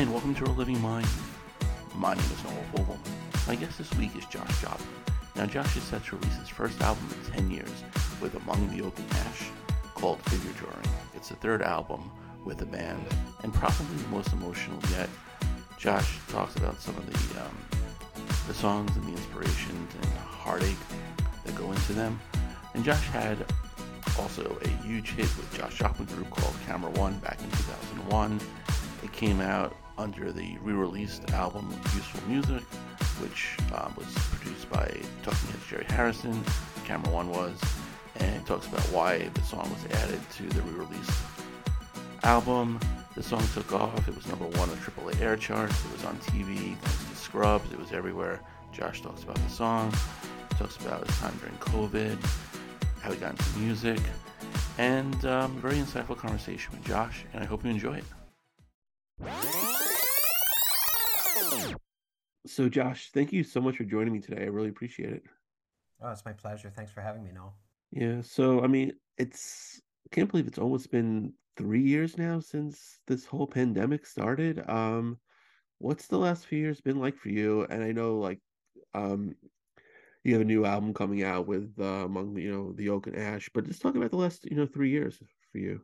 and welcome to Our Living Mind. My name is Noel Vogel. My guest this week is Josh Joplin. Now, Josh is set to release his first album in 10 years with Among the Oak and Ash called Figure Drawing. It's the third album with the band and probably the most emotional yet. Josh talks about some of the um, the songs and the inspirations and the heartache that go into them. And Josh had also a huge hit with Josh Joplin group called Camera One back in 2001. It came out under the re-released album Useful Music, which um, was produced by Talking Heads Jerry Harrison. Camera One was, and it talks about why the song was added to the re-released album. The song took off. It was number one on AAA air charts. It was on TV thanks to Scrubs. It was everywhere. Josh talks about the song. Talks about his time during COVID, how he got into music, and um, very insightful conversation with Josh. And I hope you enjoy it. So, Josh, thank you so much for joining me today. I really appreciate it. Oh, it's my pleasure. Thanks for having me, Noel. Yeah. So, I mean, it's I can't believe it's almost been three years now since this whole pandemic started. Um, what's the last few years been like for you? And I know, like, um, you have a new album coming out with uh, among you know the Oak and Ash, but just talk about the last you know three years for you.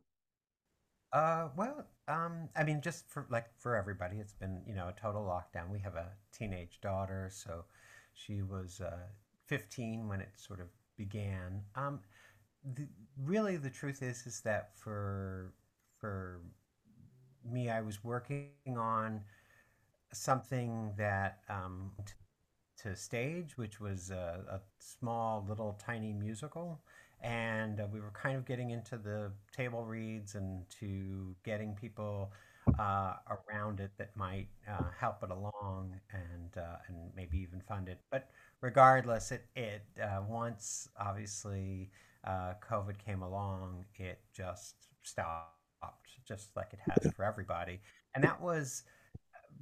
Uh, well, um, I mean, just for like for everybody, it's been you know a total lockdown. We have a teenage daughter, so she was uh, 15 when it sort of began. Um, the, really, the truth is is that for for me, I was working on something that um, to stage, which was a, a small, little, tiny musical. And uh, we were kind of getting into the table reads and to getting people uh, around it that might uh, help it along and uh, and maybe even fund it. But regardless, it it uh, once obviously uh, COVID came along, it just stopped, just like it has for everybody. And that was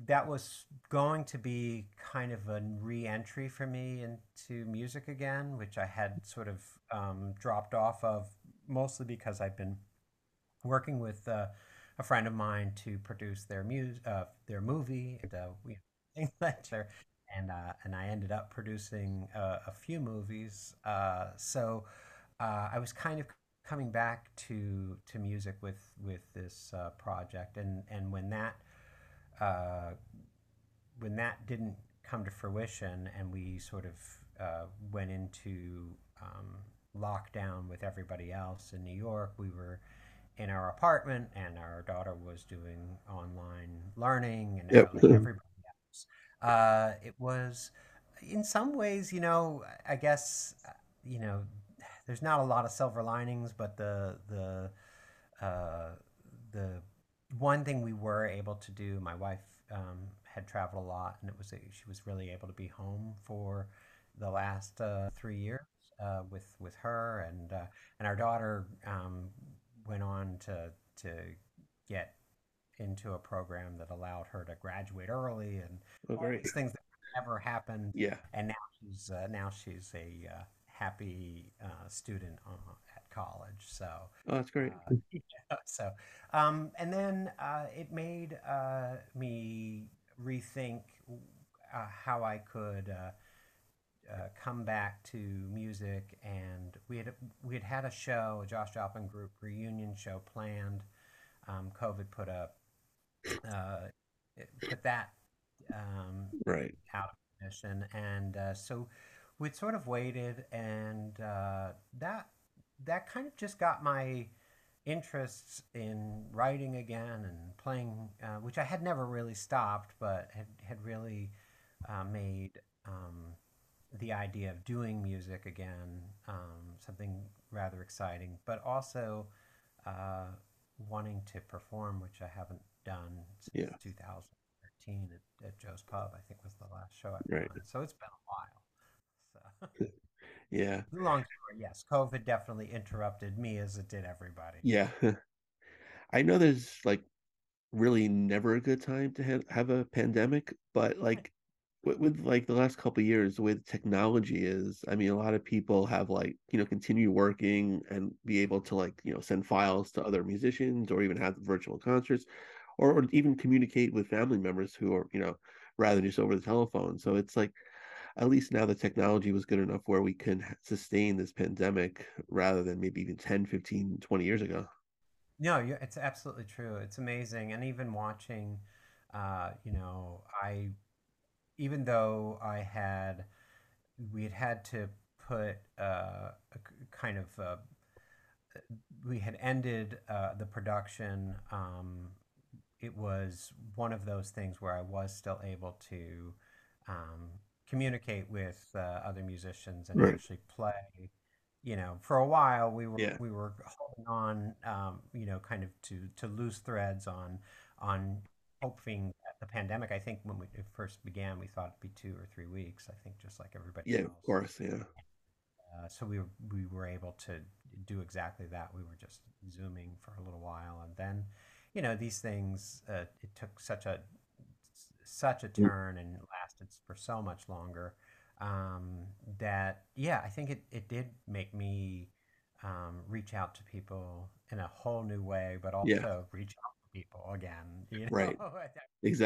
that was going to be kind of a re-entry for me into music again, which I had sort of um, dropped off of, mostly because I've been working with uh, a friend of mine to produce their mu- uh, their movie, and uh, we and uh, and I ended up producing uh, a few movies. Uh, so I was kind of coming back to to music with with this project, and and when that uh, when that didn't come to fruition and we sort of uh, went into um, lockdown with everybody else in New York, we were in our apartment and our daughter was doing online learning and Yep. everybody else. Uh, it was, in some ways, you know, I guess, uh, you know, there's not a lot of silver linings, but the the uh, the one thing we were able to do, my wife um, had traveled a lot, and it was she was really able to be home for the last uh, three years uh, with with her, and uh, and our daughter um, went on to to get into a program that allowed her to graduate early, and Oh, all these things that never happened. Yeah. And now she's uh, now she's a uh, happy uh, student uh, college. So Oh, that's great. uh, so, um, and then uh, it made uh, me rethink uh, how I could uh, uh, come back to music. And we had we had had a show, a Josh Joplin group reunion show planned. Um, COVID put up uh, put that um, Right. out of commission, and uh, so we'd sort of waited, and uh, that that kind of just got my interests in writing again and playing, uh, which I had never really stopped, but had had really uh, made um, the idea of doing music again um, something rather exciting, but also uh, wanting to perform, which I haven't done since Yeah. 2013 at, at Joe's Pub. I think was the last show I Right. on. So it's been a while. So Yeah. long story, yes, COVID definitely interrupted me as it did everybody. Yeah. I know there's like really never a good time to have, have a pandemic, but like with, with like the last couple of years, the way the technology is, I mean, a lot of people have like, you know, continue working and be able to like, you know, send files to other musicians or even have virtual concerts. or, or even communicate with family members who are, you know, rather than just over the telephone. So it's like, at least now the technology was good enough where we can sustain this pandemic rather than maybe even 10, 15, 20 years ago. No, it's absolutely true. It's amazing. And even watching, uh, you know, I, even though I had, we had had to put uh, a kind of, uh, we had ended uh, the production. Um, it was one of those things where I was still able to um, communicate with uh, other musicians and Right. actually play. You know, for a while we were Yeah. we were holding on, um, you know, kind of to to loose threads on on hoping that the pandemic. I think when we, it first began, we thought it'd be two or three weeks. I think just like everybody Yeah, of course. Yeah. Uh, so we were, we were able to do exactly that. We were just zooming for a little while, and then, you know, these things. Uh, it took such a such a Mm, turn and lasted for so much longer um, that yeah, I think it it did make me um, reach out to people in a whole new way, but Yeah. also reach out to people again. You know, Right.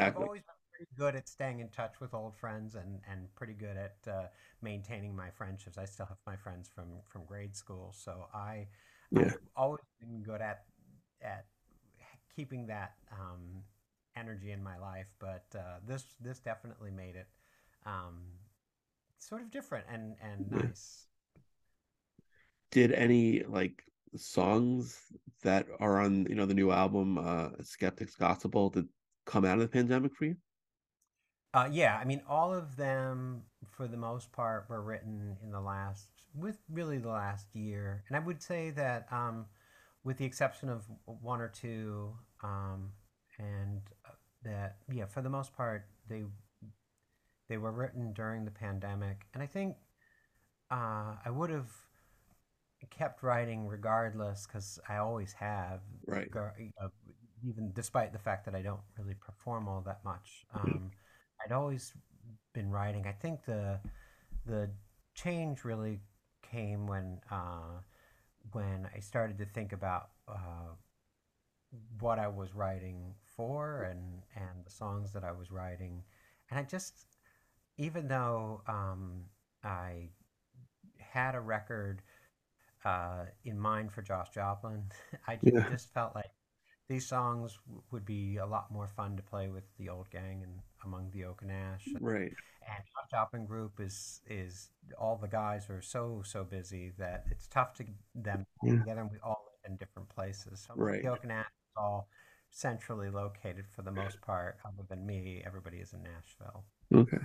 I've Exactly. always been pretty good at staying in touch with old friends and, and pretty good at uh, maintaining my friendships. I still have my friends from, from grade school, so I Yeah. I've always been good at at keeping that um, energy in my life. But uh, this this definitely made it um, sort of different and and nice. Did any like songs that are on, you know, the new album, uh, Skeptic's Gospel, that come out of the pandemic for you? Uh, yeah, I mean, all of them, for the most part, were written in the last, with really the last year. And I would say that, um, with the exception of one or two, um, and that, yeah, for the most part, they they were written during the pandemic. And I think uh, I would have kept writing regardless because I always have, Right. even despite the fact that I don't really perform all that much. Mhm. Um, I'd always been writing. I think the the change really came when uh, when I started to think about uh, what I was writing for and and the songs that I was writing, and I just even though um, I had a record uh, in mind for Josh Joplin. I j- Yeah. just felt like these songs w- would be a lot more fun to play with the old gang and among the Oak and Ash. And, Right. and Josh Joplin group is is all the guys are so so busy that it's tough to get them Yeah. together. And we all live in different places. So Right. the Oak and Ash is all centrally located for the most part. Other than me, everybody is in Nashville. Okay.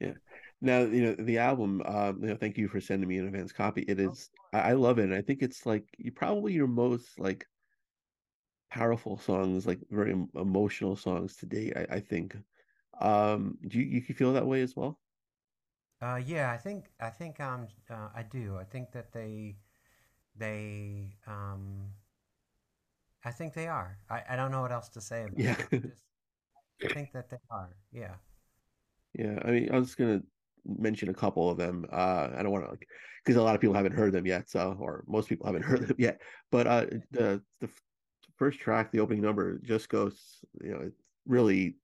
Yeah. Now, you know, the album, um, you know, thank you for sending me an advance copy. It is, I, I love it. And I think it's like you probably your most like powerful songs, like very emotional songs to date, I, I think. Um, do you, you feel that way as well? Uh, yeah, I think I think um uh, I do. I think that they they um I think they are. I, I don't know what else to say about Yeah. it. I just I think that they are. Yeah. Yeah. I mean, I was gonna mention a couple of them. Uh, I don't want to like because a lot of people haven't heard them yet, so or most people haven't heard them yet. But uh, the the first track, the opening number, just goes, you know, it really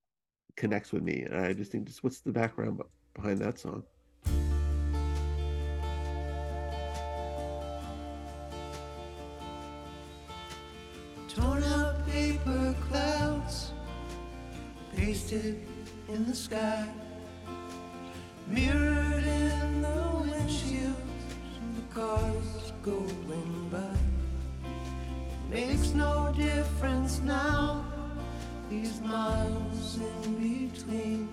connects with me, and I just think, just what's the background behind that song? Pasted in the sky, mirrored in the windshields of the cars going by. Makes no difference now, these miles in between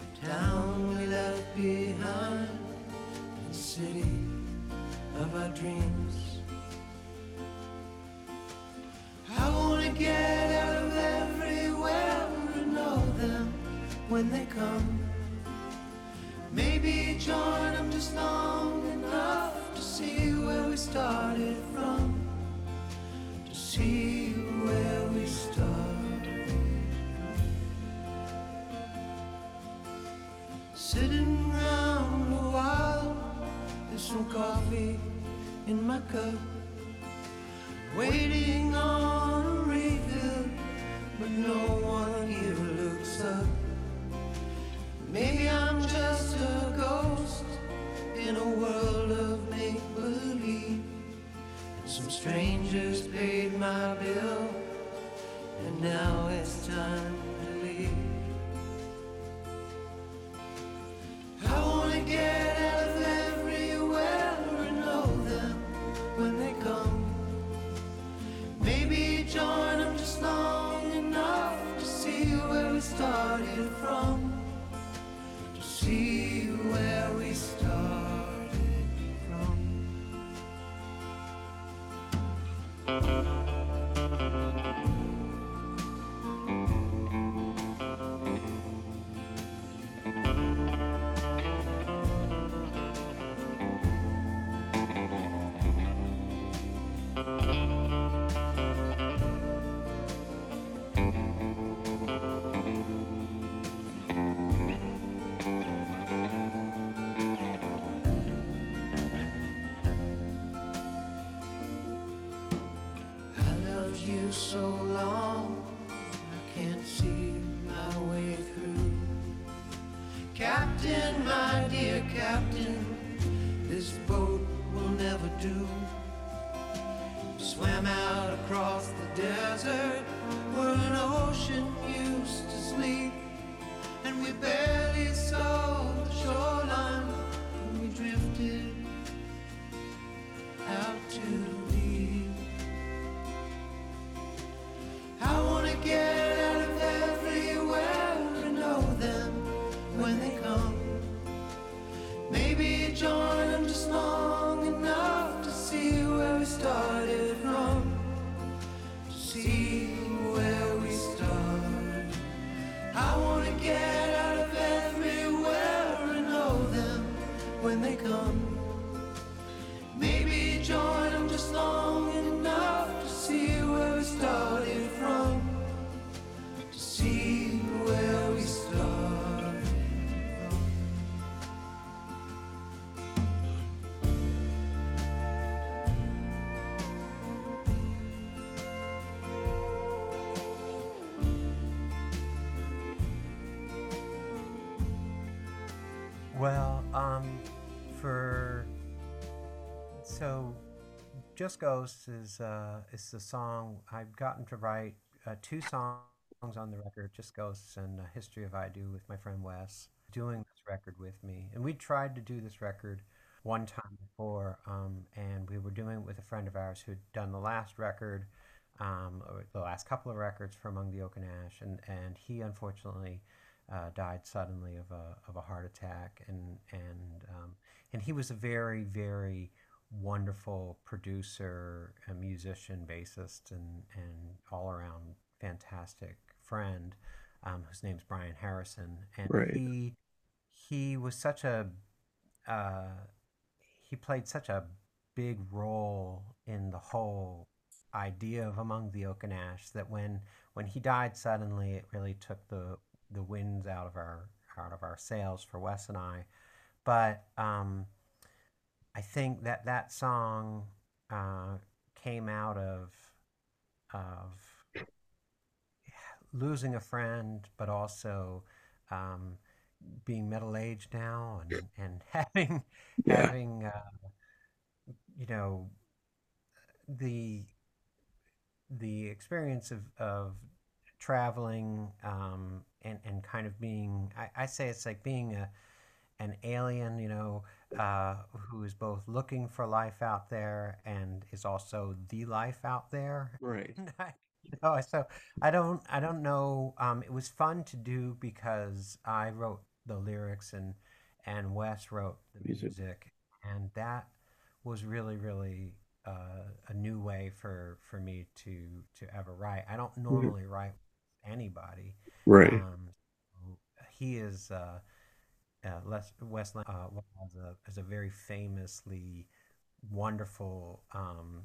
the town we left behind, the city of our dreams. I wanna get out when they come. Maybe join them just long enough to see where we started from. To see where we started. Sitting round a while, there's some coffee in my cup waiting on a refill, but Maybe I'm just a ghost in a world of make believe. And some strangers paid my bill, and now it's time to leave. I wanna get. I just ghosts is uh, is the song I've gotten to write uh, two songs on the record, just ghosts and a history of I do with my friend Wes doing this record with me, and we tried to do this record one time before, um, and we were doing it with a friend of ours who'd done the last record. Um, the last couple of records for Among the Oak and Ash, and, and he unfortunately uh, died suddenly of a of a heart attack, and and um, and he was a very very wonderful producer, a musician, bassist, and and all around fantastic friend, um, whose name's Brian Harrison, and Right. he he was such a uh, he played such a big role in the whole idea of Among the Oak and Ash that when when he died suddenly, it really took the the winds out of our out of our sails for Wes and I. But um, I think that that song uh, came out of of losing a friend, but also um, being middle aged now and, and having Yeah. having uh, you know the the experience of, of traveling um, and, and kind of being I, I say it's like being a an alien you know uh, who is both looking for life out there and is also the life out there Right. no, so I don't I don't know. Um, it was fun to do because I wrote the lyrics and and Wes wrote the Music. music, and that was really really uh, a new way for for me to to ever write. I don't normally write with anybody. Right. Um, he is uh, uh, Les Wes Lang- uh, was a is a very famously wonderful um,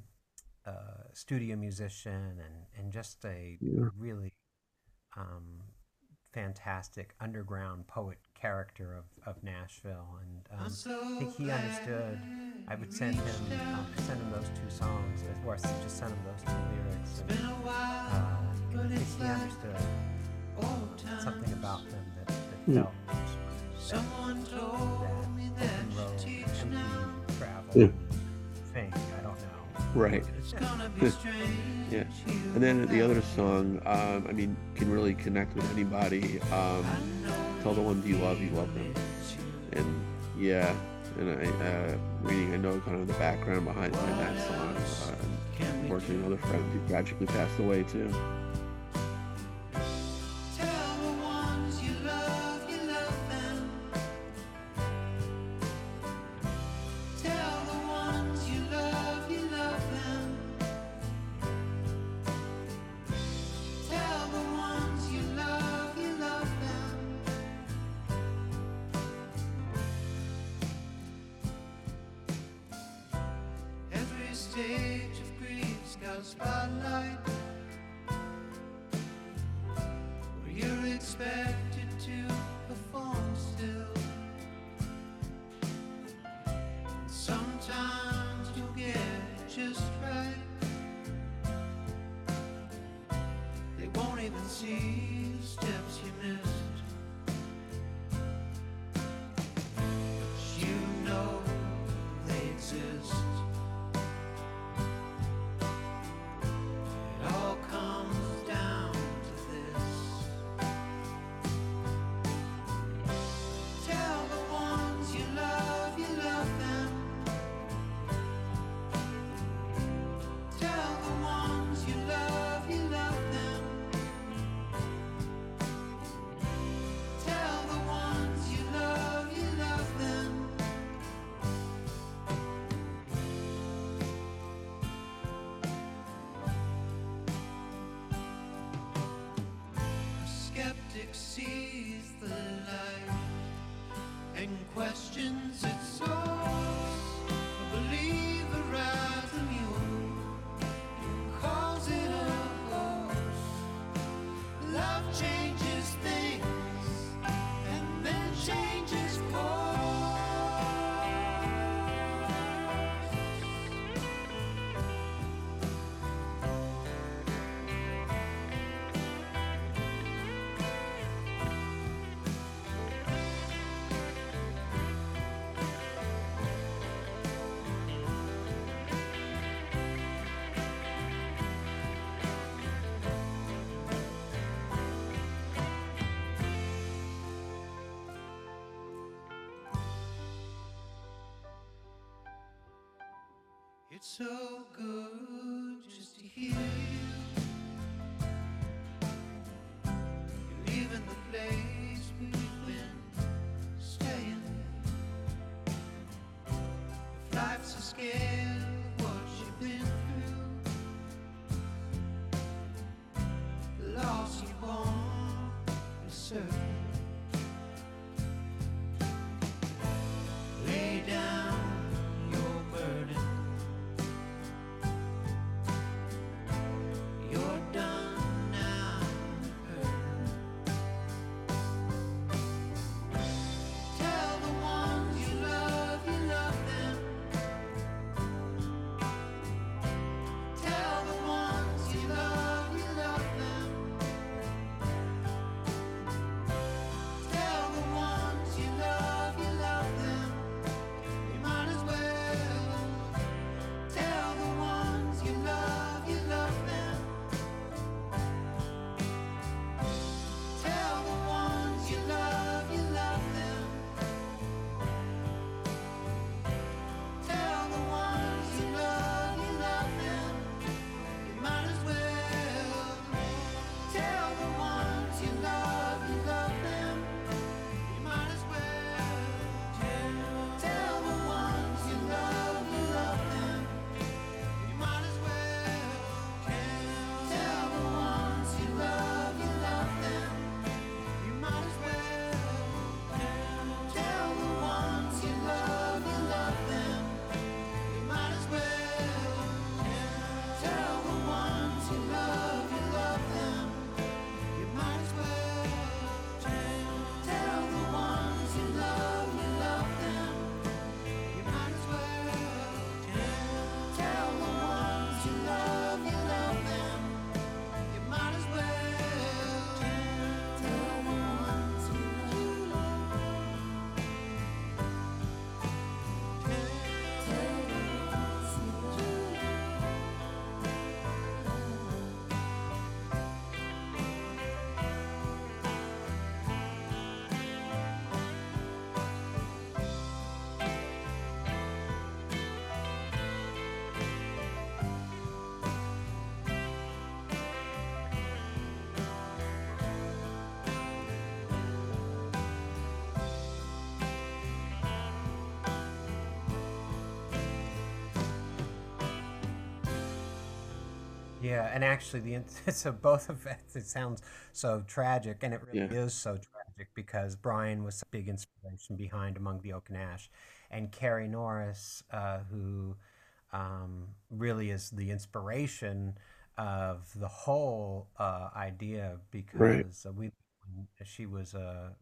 uh, studio musician and and just a Yeah. really um, fantastic underground poet character of, of Nashville and um, I think he understood. I would send him um, send him those two songs, or I just send him those two lyrics. And, uh, I think he understood something about them that, that Hmm. felt Someone told me that road, teach now. travel yeah. thing. I don't know. Right. yeah. And then the other song, um, I mean, can really connect with anybody. Um, tell the ones you love you love them. And yeah, and I uh, reading I know kind of the background behind that song. Uh, working with another friend who tragically passed away too. so good. Actually, the so both of it, it sounds so tragic, and it really Yeah. is so tragic because Brian was a big inspiration behind Among the Oak and Ash, and Carrie Norris, uh, who um, really is the inspiration of the whole uh, idea because uh, we she was a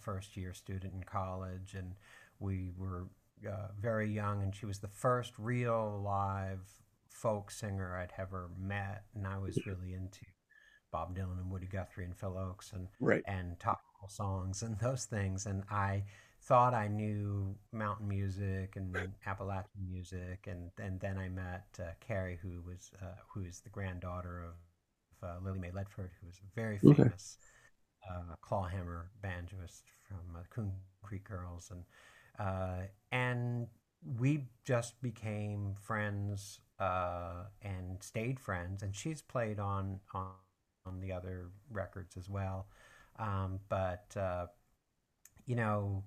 first year student in college, and we were uh, very young, and she was the first real live folk singer I'd ever met, and I was really into Bob Dylan and Woody Guthrie and Phil Ochs and Right. and topical songs and those things. And I thought I knew mountain music and Appalachian music, and and then I met uh, Carrie, who was uh, who is the granddaughter of uh, Lily May Ledford, who was a very Okay. famous uh, clawhammer banjoist from uh, Coon Creek Girls, and uh, and we just became friends uh, and stayed friends. And she's played on on, on the other records as well. Um, but uh, you know,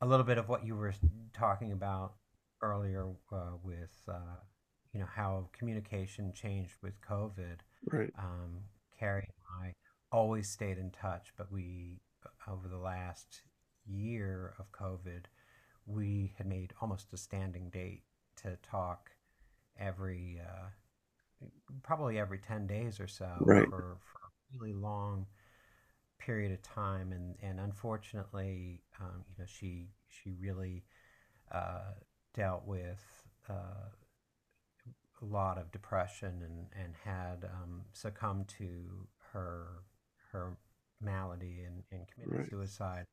a little bit of what you were talking about earlier uh, with uh, you know how communication changed with COVID Right. um, Carrie and I always stayed in touch, but we, over the last year of COVID, we had made almost a standing date to talk every, uh, probably every 10 days or so Right. for, for a really long period of time. And, and unfortunately, um, you know, she, she really uh, dealt with uh, a lot of depression and, and had um, succumbed to her her malady and, and committed Right. suicide.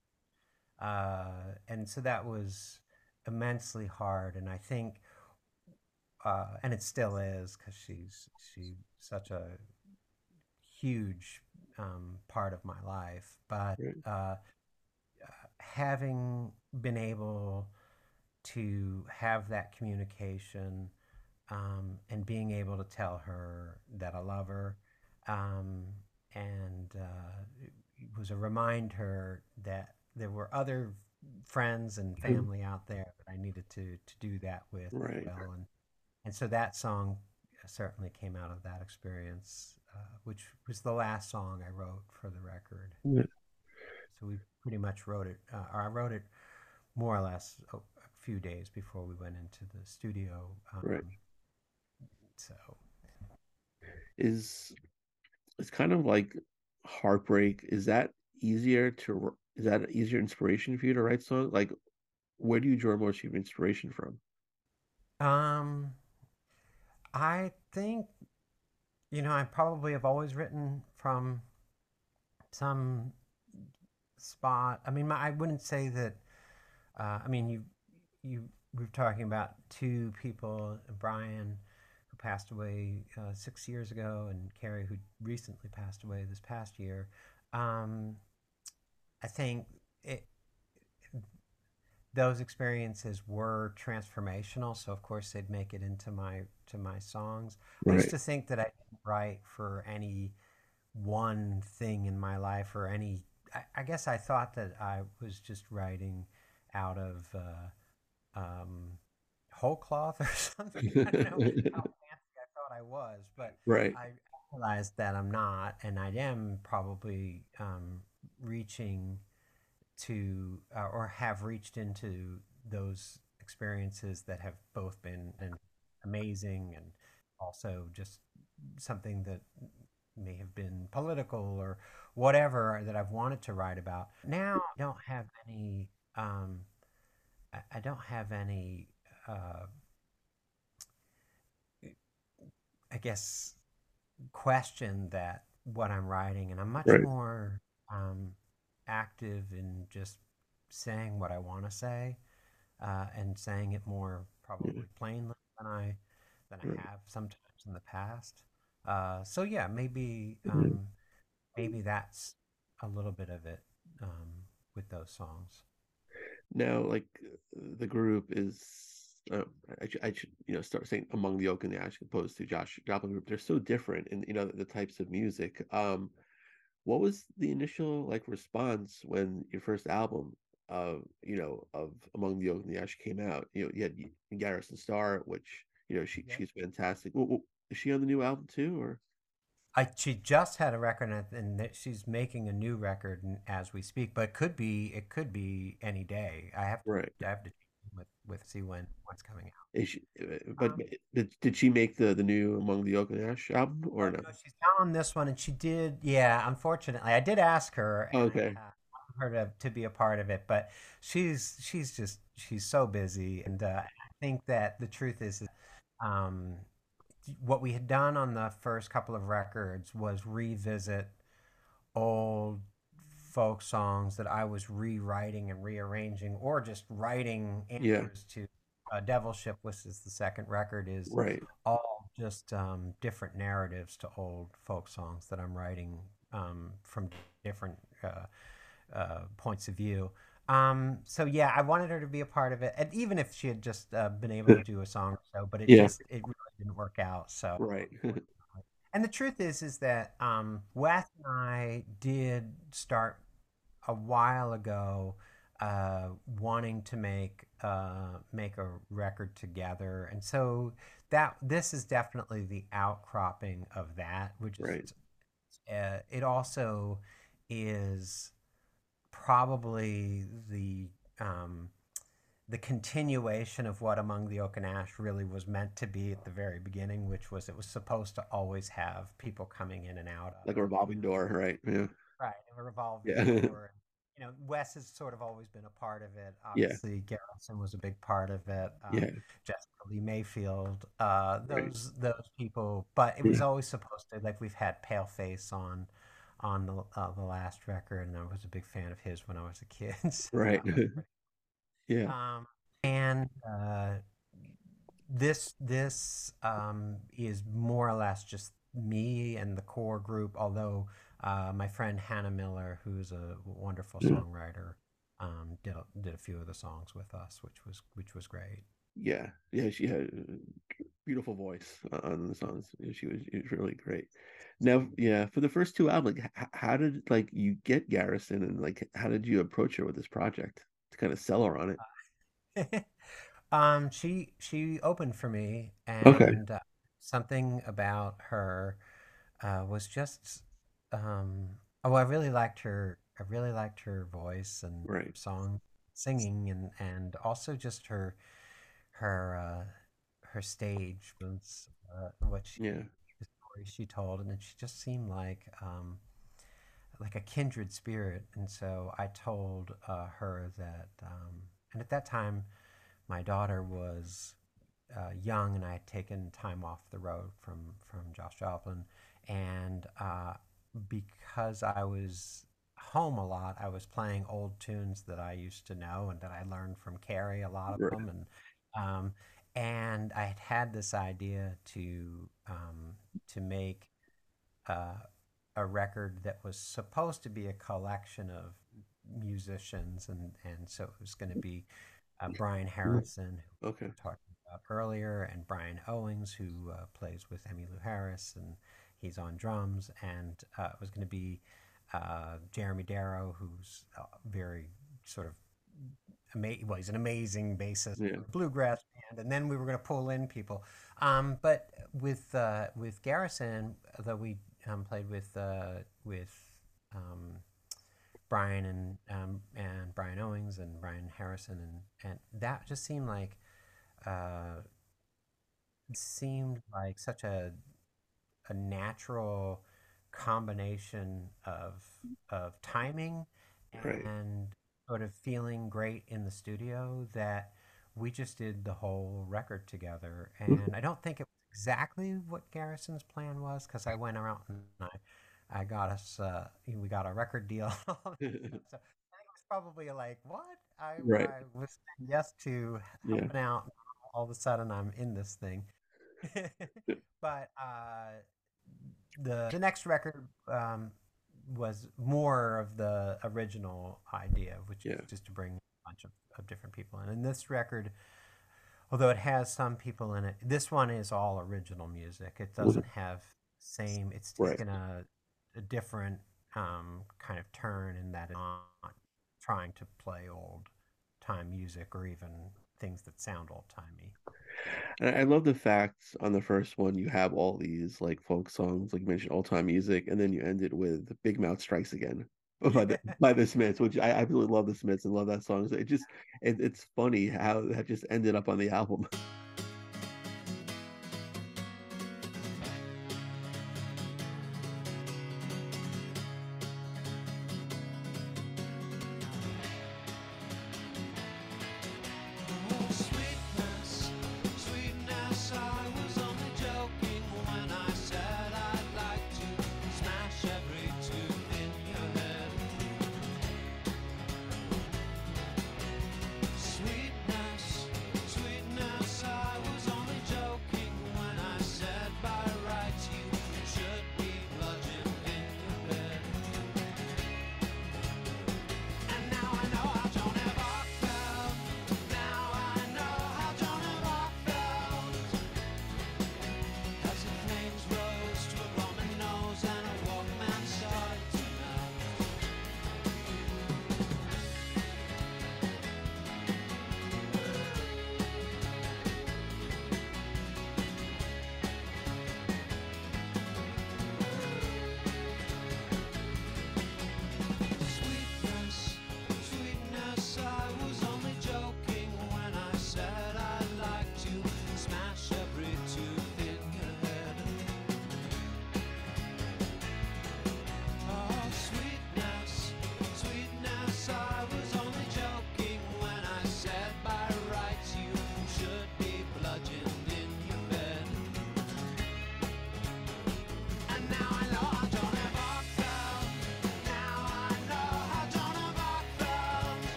Uh, and so that was immensely hard. And I think, uh, and it still is because she's she's such a huge um, part of my life. But uh, having been able to have that communication um, and being able to tell her that I love her, um, and uh, was a reminder that there were other friends and Mm. family out there that I needed to to do that with as well, and and so that song certainly came out of that experience, uh, which was the last song I wrote for the record. Yeah. So we pretty much wrote it, uh, or I wrote it more or less a, a few days before we went into the studio. Right. Um, so Is it's kind of like heartbreak. Is that easier to is that easier inspiration for you to write songs? Like where do you draw most of your inspiration from? Um, I think, you know, I probably have always written from some spot. I mean, my, I wouldn't say that. Uh, I mean, you you we were talking about two people, Brian, who passed away uh, six years ago, and Carrie, who recently passed away this past year. Um, I think it those experiences were transformational so of course they'd make it into my to my songs. I used to think that i didn't write for any one thing in my life or any i, I guess i thought that i was just writing out of uh, um, whole cloth or something. I don't know how fancy i thought i was but Right. I realized that I'm not, and I am probably um, reaching to uh, or have reached into those experiences that have both been an amazing and also just something that may have been political or whatever that I've wanted to write about. Now I don't have any. Um, I, I don't have any. Uh, I guess question that what I'm writing, and I'm much Right. more um, active in just saying what I want to say uh, and saying it more probably plainly than I than I have sometimes in the past. Uh, so yeah, maybe Mhm. um, maybe that's a little bit of it um, with those songs. Now, like the group is, uh, I, should, I should, you know, start saying among the oak and the ash, opposed to Josh Joplin group. They're so different in, you know, the types of music. Um, what was the initial like response when your first album, of you know, of Among the Oak and the Ash came out? You know, you had Garrison Starr, which you know she Yep. she's fantastic. What, what is she on the new album too, or I, she just had a record and, and she's making a new record as we speak, but it could be it could be any day. I have to right? I have to check with with see when what's coming out. Is she, uh, but Um, did, did she make the the new Among the Oak and Ash album or no? no, she's down on this one, and she did. Yeah, unfortunately, I did ask her, and Okay. I uh, her to, to be a part of it, but she's she's just she's so busy, and uh, I think that the truth is, is, um, what we had done on the first couple of records was revisit old folk songs that I was rewriting and rearranging, or just writing Yeah. answers to. Uh, Devil Ship, which is the second record, is Right. all just um, different narratives to old folk songs that I'm writing um, from different uh, uh, points of view. Um, so yeah, I wanted her to be a part of it, and even if she had just uh, been able to do a song or so, but it Yeah. just it really didn't work out. So Right. and the truth is, is that um, Wes and I did start a while ago uh, wanting to make uh, make a record together, and so that this is definitely the outcropping of that, which Right. is uh, it also is probably the um, the continuation of what Among the Oak and Ash really was meant to be at the very beginning, which was it was supposed to always have people coming in and out of Like a revolving door, right? Yeah. Right a revolving Yeah. You know, Wes has sort of always been a part of it. Yeah. Obviously, Garrison was a big part of it. Um, Yeah. Jessica Lea Mayfield, uh, Right. those those people. But it was Yeah. always supposed to like we've had Paleface on on the uh, the last record, and I was a big fan of his when I was a kid. so Right. pretty Yeah. um, and uh, this this um, is more or less just me and the core group. Although uh, my friend Hannah Miller, who's a wonderful Mm. songwriter, um, did a, did a few of the songs with us, which was which was great. Yeah. Yeah. She had a beautiful voice on the songs. She was, she was really great. Now, yeah, for the first two albums, like, how did like you get Garrison, and like, how did you approach her with this project to kind of sell her on it? um, she she opened for me, Okay. and uh, something about her uh, was just um, oh, I really liked her. I really liked her voice and Right. song singing, and and also just her her uh, her stage was uh, what she Yeah. the story she told, and it she just seemed like um, like a kindred spirit. And so I told uh, her that, um, and at that time, my daughter was uh, young, and I had taken time off the road from from Josh Joplin, and uh, because I was home a lot, I was playing old tunes that I used to know and that I learned from Carrie, a lot of Right. them, and um, and I had had this idea to um, to make uh, a record that was supposed to be a collection of musicians, and and so it was going to be uh, Brian Harrison, who Okay. we talking about earlier, and Brian Owings, who uh, plays with Emmylou Harris, and he's on drums, and uh, it was going to be uh, Jeremy Darrow, who's uh, very sort of well, he's an amazing bassist, Yeah. bluegrass band, and then we were going to pull in people. Um, but with uh, with Garrison, though we um, played with uh, with um, Brian and um, and Brian Owings and Brian Harrison, and and that just seemed like uh, seemed like such a a natural combination of of timing Right. and sort of feeling great in the studio that we just did the whole record together. And I don't think it was exactly what Garrison's plan was because I went around and I, I got us, uh, we got a record deal. so I think it was probably like, what? I, Right. I was saying yes to Yeah. helping out. All of a sudden, I'm in this thing. but uh, the the next record um, was more of the original idea, which Yeah. is just to bring a bunch of, of different people in. And this record, although it has some people in it, this one is all original music. It doesn't have same. It's Right. a, a different um, kind of turn in that it's not trying to play old time music or even things that sound old timey. I love the fact on the first one you have all these like folk songs, like you mentioned, old time music, and then you end it with "Big Mouth Strikes Again" by the by the Smiths, which I absolutely love the Smiths and love that song. So it just it, it's funny how that just ended up on the album.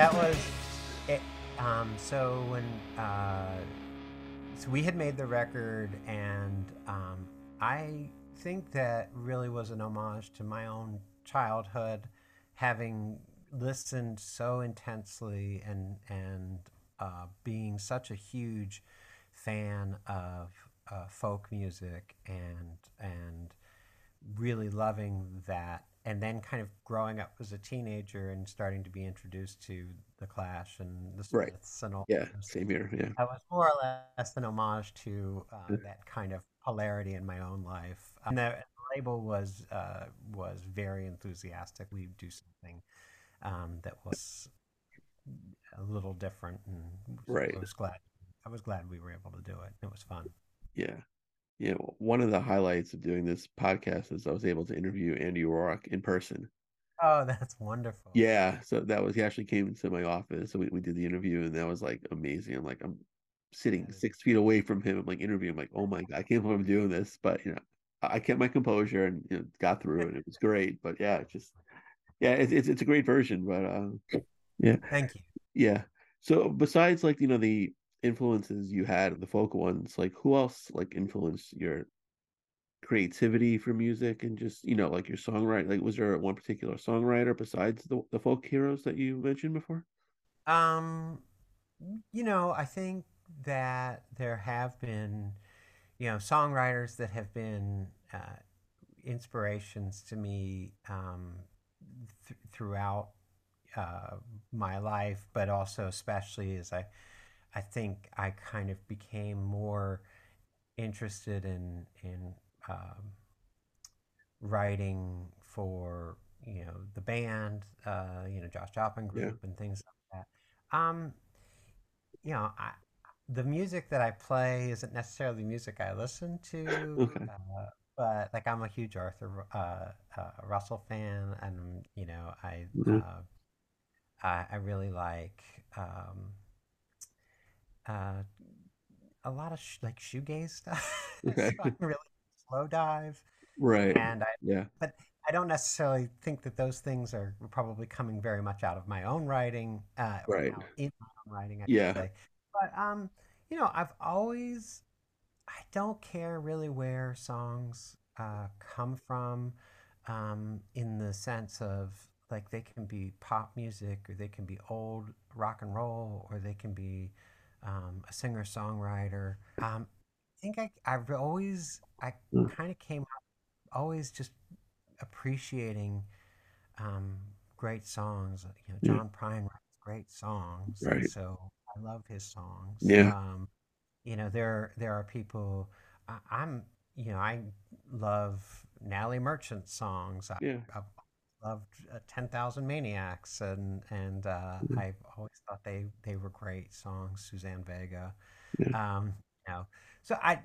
That was it. Um, so when uh, so we had made the record, and um, I think that really was an homage to my own childhood, having listened so intensely and and uh, being such a huge fan of uh, folk music and and really loving that and then kind of growing up as a teenager and starting to be introduced to the clash and the Right. smiths and all Yeah, same here. Yeah. I was more or less an homage to uh, Yeah. that kind of polarity in my own life. And the label was uh, was very enthusiastic. We do something um, that was a little different, and Right. I was glad. I was glad we were able to do it. It was fun. Yeah. Yeah. w- One of the highlights of doing this podcast is I was able to interview Andy Rourke in person. Oh, that's wonderful. Yeah. So that was, he actually came into my office. So we, we did the interview and that was like amazing. I'm like, I'm sitting is- six feet away from him. I'm like interviewing. I'm like, oh my God, I can't believe I'm doing this. But, you know, I I kept my composure and, you know, got through and it was great. But yeah, it's just, yeah, it's, it's, it's a great version. But, uh, yeah. Thank you. yeah. So besides like, you know, the influences you had, the folk ones, like who else like influenced your creativity for music and just, you know, like your songwriting? Like was there one particular songwriter besides the the folk heroes that you mentioned before? Um, you know, I think that there have been, you know, songwriters that have been uh, inspirations to me um, th- throughout uh, my life, but also especially as I, I think I kind of became more interested in in um, writing for you know the band, uh, you know Josh Joplin Yeah. group and things like that. Um, you know, I the music that I play isn't necessarily music I listen to, Okay. uh, but like I'm a huge Arthur uh, uh, Russell fan, and you know I Mhm. uh, I, I really like um, uh, a lot of sh- like shoegaze stuff. Okay. so really Slowdive, Right. and I Yeah. but I don't necessarily think that those things are probably coming very much out of my own writing, uh, Right. in my own writing, I Yeah. say. But um, you know, I've always I don't care really where songs uh, come from, um, in the sense of like they can be pop music or they can be old rock and roll or they can be um, a singer songwriter. Um, I think I I've always I Mm. kind of came up always just appreciating um, great songs. You know. John Prine writes great songs, Right. so I love his songs. Yeah. Um, you know, there there are people. I, I'm you know I love Natalie Merchant songs. I, Yeah. I've loved uh, Ten Thousand Maniacs, and and uh, Mhm. I've always thought they they were great songs. Suzanne Vega, Yeah. um, you know, so I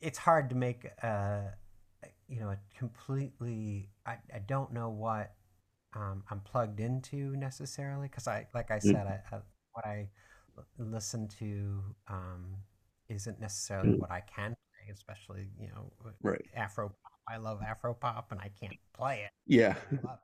it's hard to make uh, you know a completely. I, I don't know what um, I'm plugged into necessarily because I like I said I, I what I l- listen to um, isn't necessarily Mm. what I can play, especially you know Right. Afro. I love Afro pop and I can't play it. Yeah.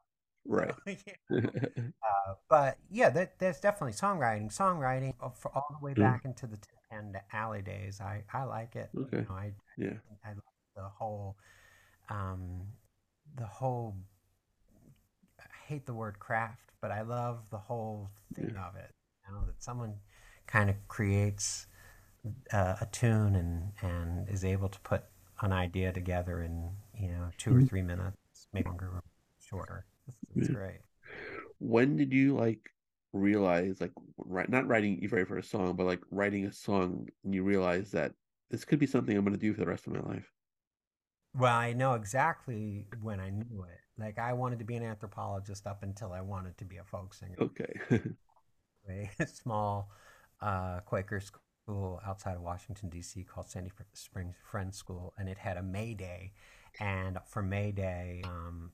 Right. Uh, but yeah, there, there's definitely songwriting. Songwriting uh, for all the way Mm. back into the Pan Alley days. I, I like it. Okay. You know, I Yeah. I love the whole um, the whole. I hate the word craft, but I love the whole thing of it. You know that someone kind of creates uh, a tune and and is able to put an idea together in you know 2 or Mhm. three minutes, maybe longer, shorter. It's, Yeah. great. When did you like realize like right not writing your very first song, but like writing a song and you realize that this could be something I'm gonna do for the rest of my life? Well, I know exactly when I knew it. Like I wanted to be an anthropologist up until I wanted to be a folk singer. Okay. A small uh, Quaker school outside of Washington D.C. called Sandy Springs Friends School, and it had a May Day. And for May Day, um,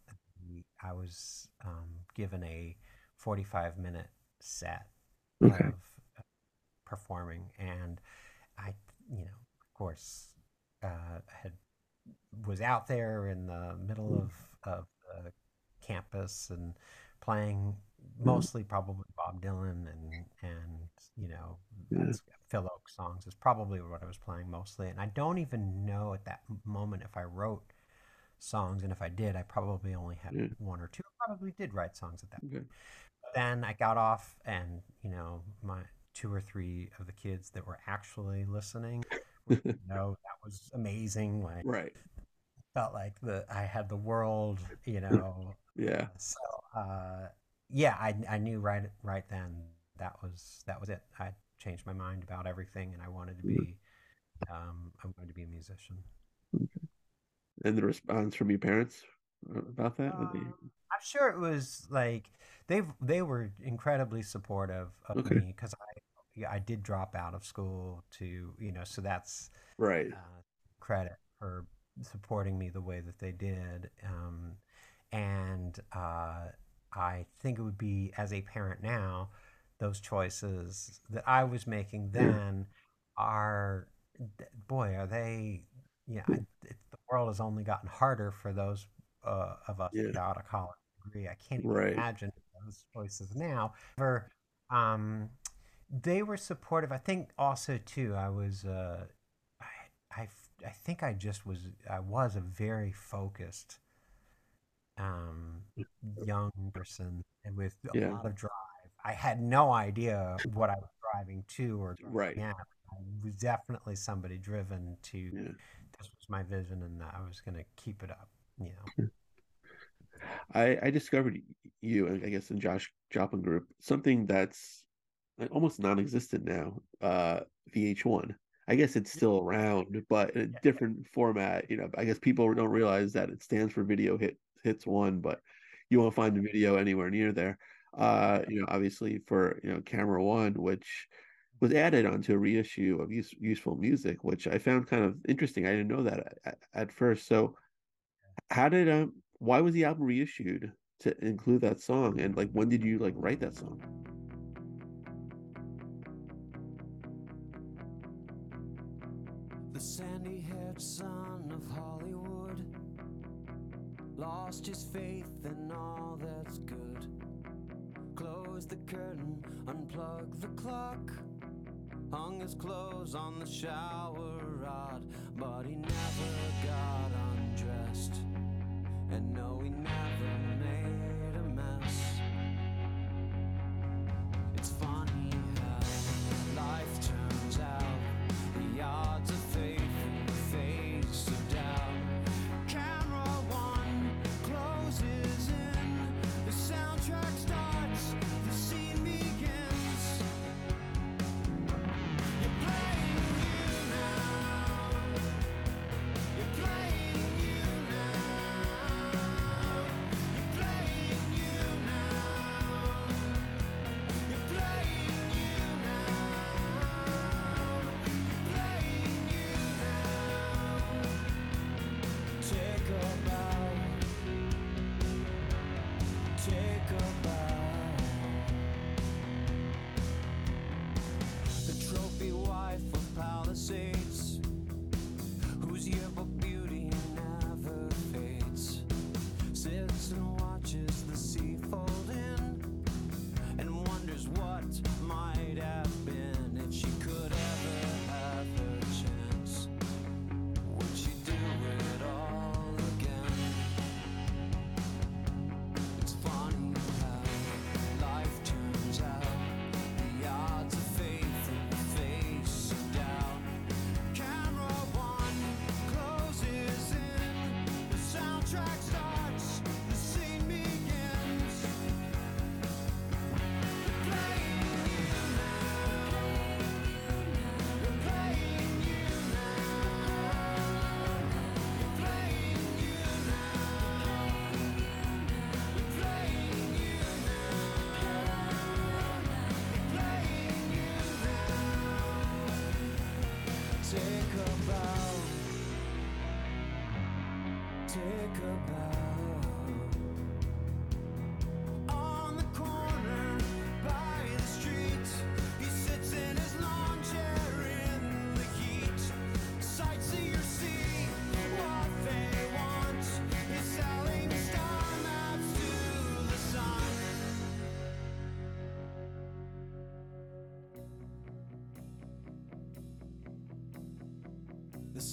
I was um, given a 45 minute set Okay. of uh, performing, and I, you know, of course, uh, had was out there in the middle of of the campus and playing mostly probably Bob Dylan and and you know Yeah. Phil Ochs songs is probably what I was playing mostly, and I don't even know at that moment if I wrote songs, and if I did, I probably only had Yeah. one or two. I probably did write songs at that Okay. then I got off, and you know, my two or three of the kids that were actually listening, you know, that was amazing. Like, Right. felt like the I had the world, you know. Yeah. So, uh, yeah, I I knew right right then that was that was it. I changed my mind about everything, and I wanted to be, um, I wanted to be a musician. And the response from your parents uh, about that? Were they- Um, I'm sure it was like they they were incredibly supportive of Okay. me because I I did drop out of school to you know so that's Right. uh, credit for supporting me the way that they did um, and uh, I think it would be as a parent now those choices that I was making Yeah. then are boy are they yeah I, it, the world has only gotten harder for those uh, of us Yeah. without a college degree I can't even Right. imagine those choices now However, um, they were supportive I think also too I was uh, I, I I think I just was I was a very focused um, young person and with a Yeah. lot of drive. I had no idea what I was driving to or driving Right. at. I was definitely somebody driven to Yeah. This was my vision and I was going to keep it up. You know, I I discovered you, I guess, in Josh Joplin group, something that's almost non-existent now. Uh, VH1. I guess it's still around, but in a different format. You know, I guess people don't realize that it stands for Video Hit Hits One, but you won't find the video anywhere near there. Uh, you know, obviously for you know Camera One, which was added onto a reissue of use, useful music, which I found kind of interesting. I didn't know that at, at first. So, how did um, why was the album reissued to include that song? And like, when did you like write that song? The sandy haired son of Hollywood lost his faith in all that's good. Close the curtain, unplug the clock. Hung his clothes on the shower rod, but he never got undressed.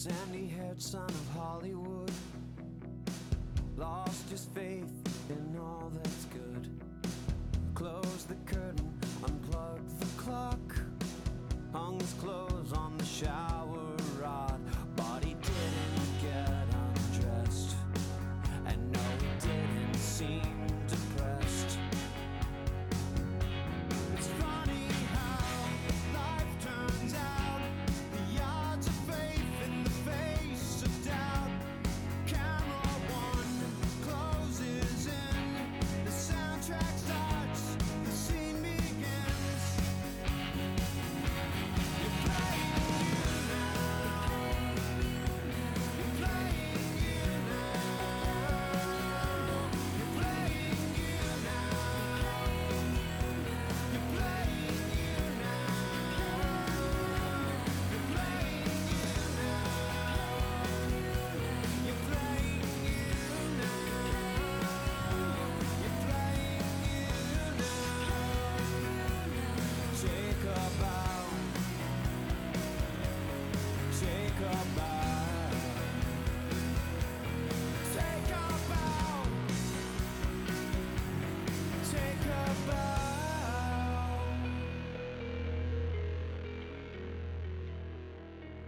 Sandy haired son of Hollywood lost his faith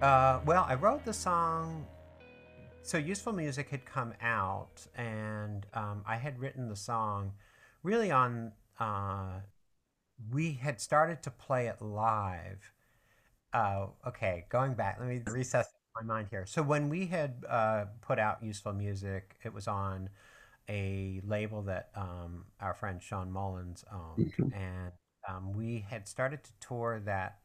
Uh, well, I wrote the song. So Useful Music had come out, and um, I had written the song really on. Uh, we had started to play it live. Uh, okay, going back, let me recess my mind here. So when we had uh, put out Useful Music, it was on a label that um, our friend Shawn Mullins owned, Mhm. and um, we had started to tour that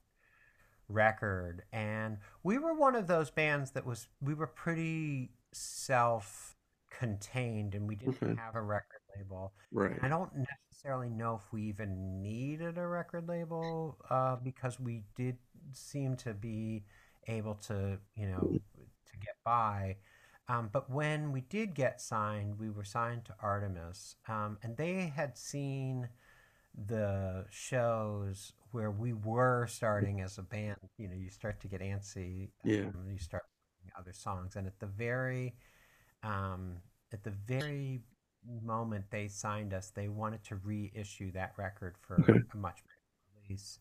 record, and we were one of those bands that was we were pretty self-contained, and we didn't Okay. have a record label. Right. I don't necessarily know if we even needed a record label uh, because we did seem to be able to, you know, to get by. Um, but when we did get signed, we were signed to Artemis, um, and they had seen the shows where we were starting as a band. You know, you start to get antsy. Yeah. Um, you start writing other songs, and at the very, um, at the very moment they signed us, they wanted to reissue that record for Okay. a much better release.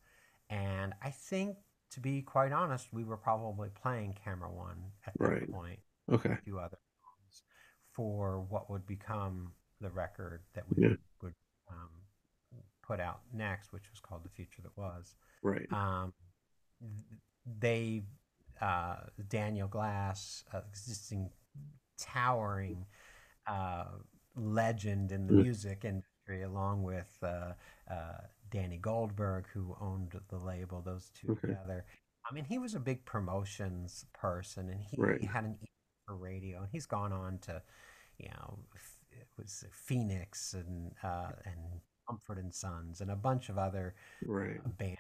And I think, to be quite honest, we were probably playing Camera One at that Right. point, Okay. a few other songs, for what would become the record that we Yeah. would um, put out next, which was called The Future That Was Right. um, they uh, Daniel Glass, uh, existing towering uh, legend in the Mm. music industry, along with uh, uh, Danny Goldberg, who owned the label. Those two Okay. together. I mean, he was a big promotions person, and he Right. had an ear for radio, and he's gone on to, you know, it was Phoenix and uh, and Comfort and Sons and a bunch of other Right. uh, band